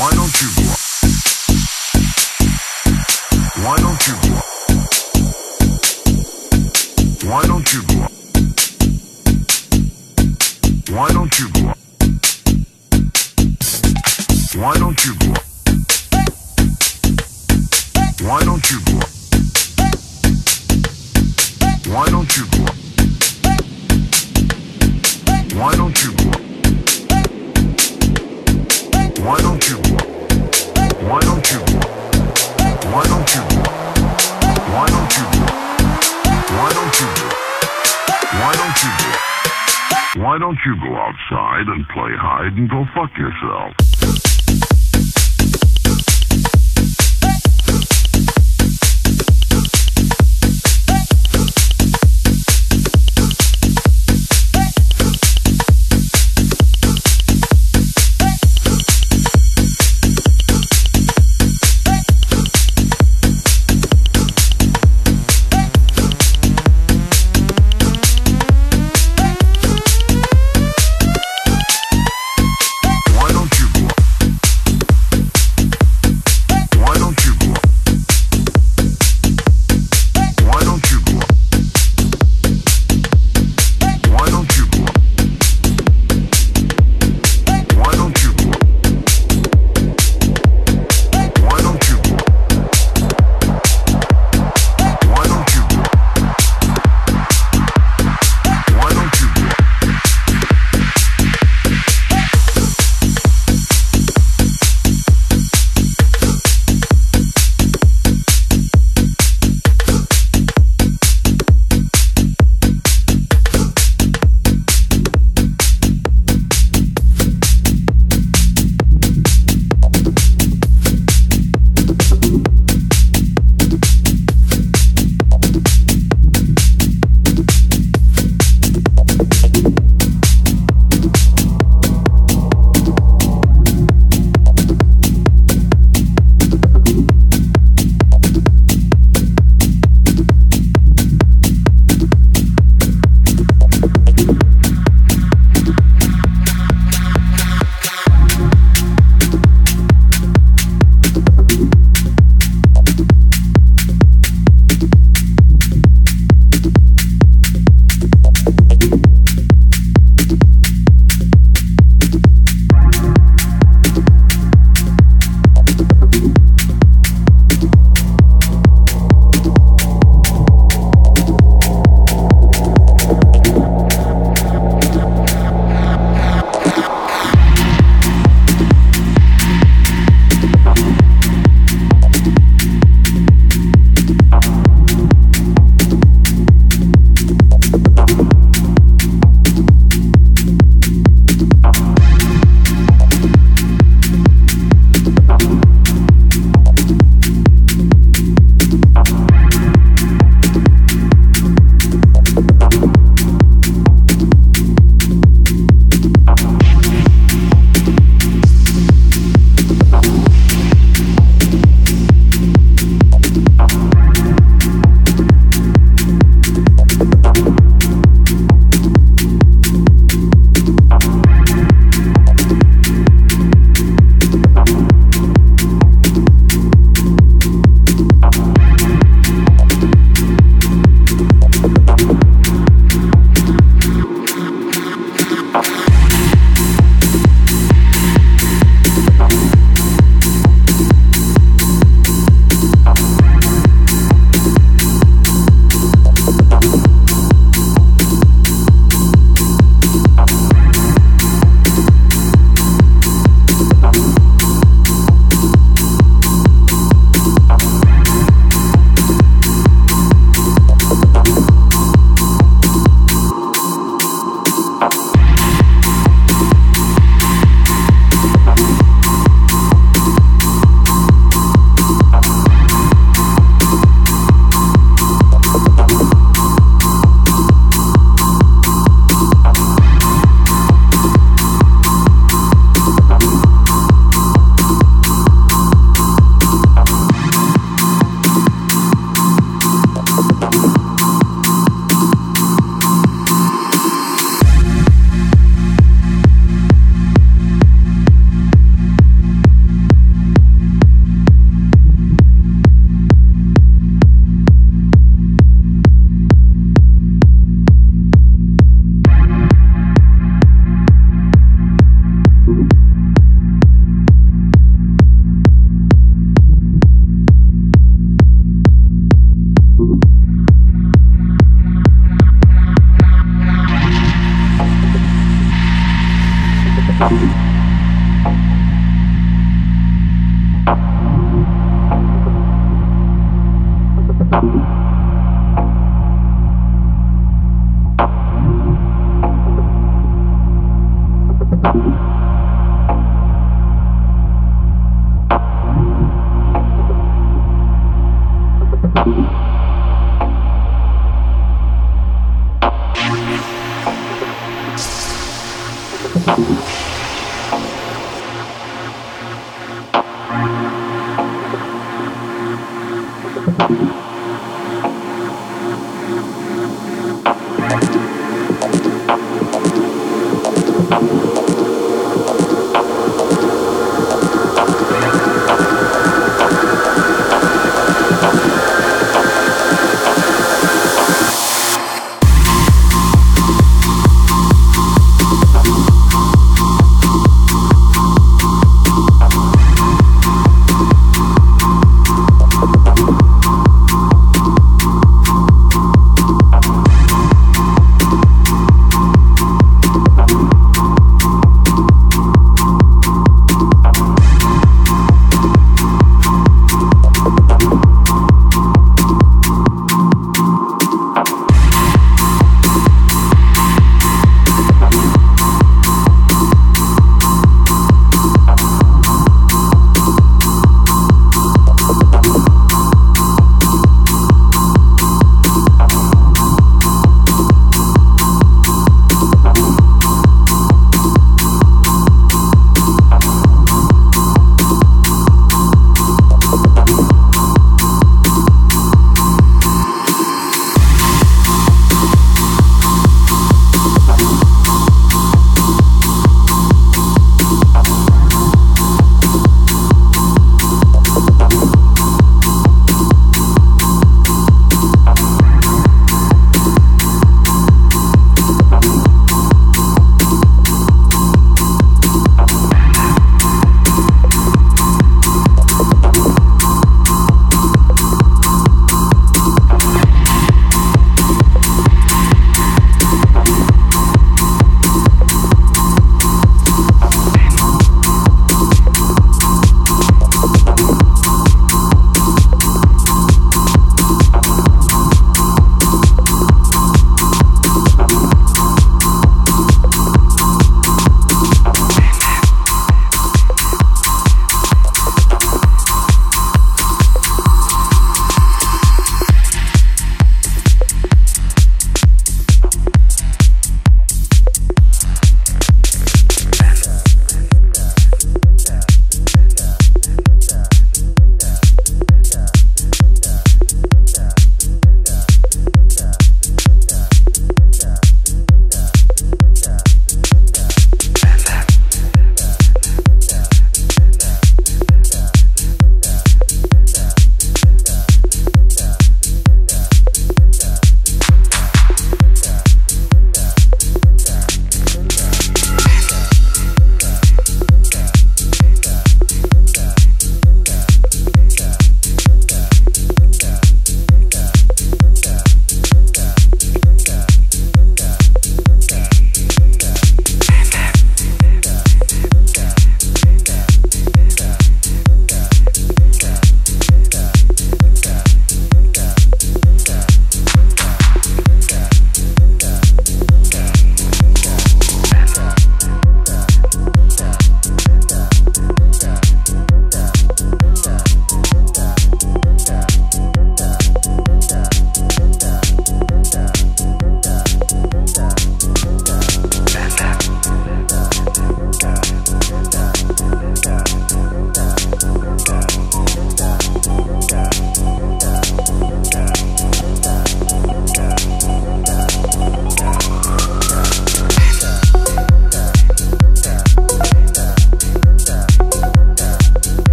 Why don't you? Why don't you? Why don't you? Why don't you? Why don't you? Why don't you? Why don't you? Why don't you? Why don't you? Why don't you? Why don't you? Why don't you? Why don't you? Why don't you? Why don't you go outside and play hide and go fuck yourself?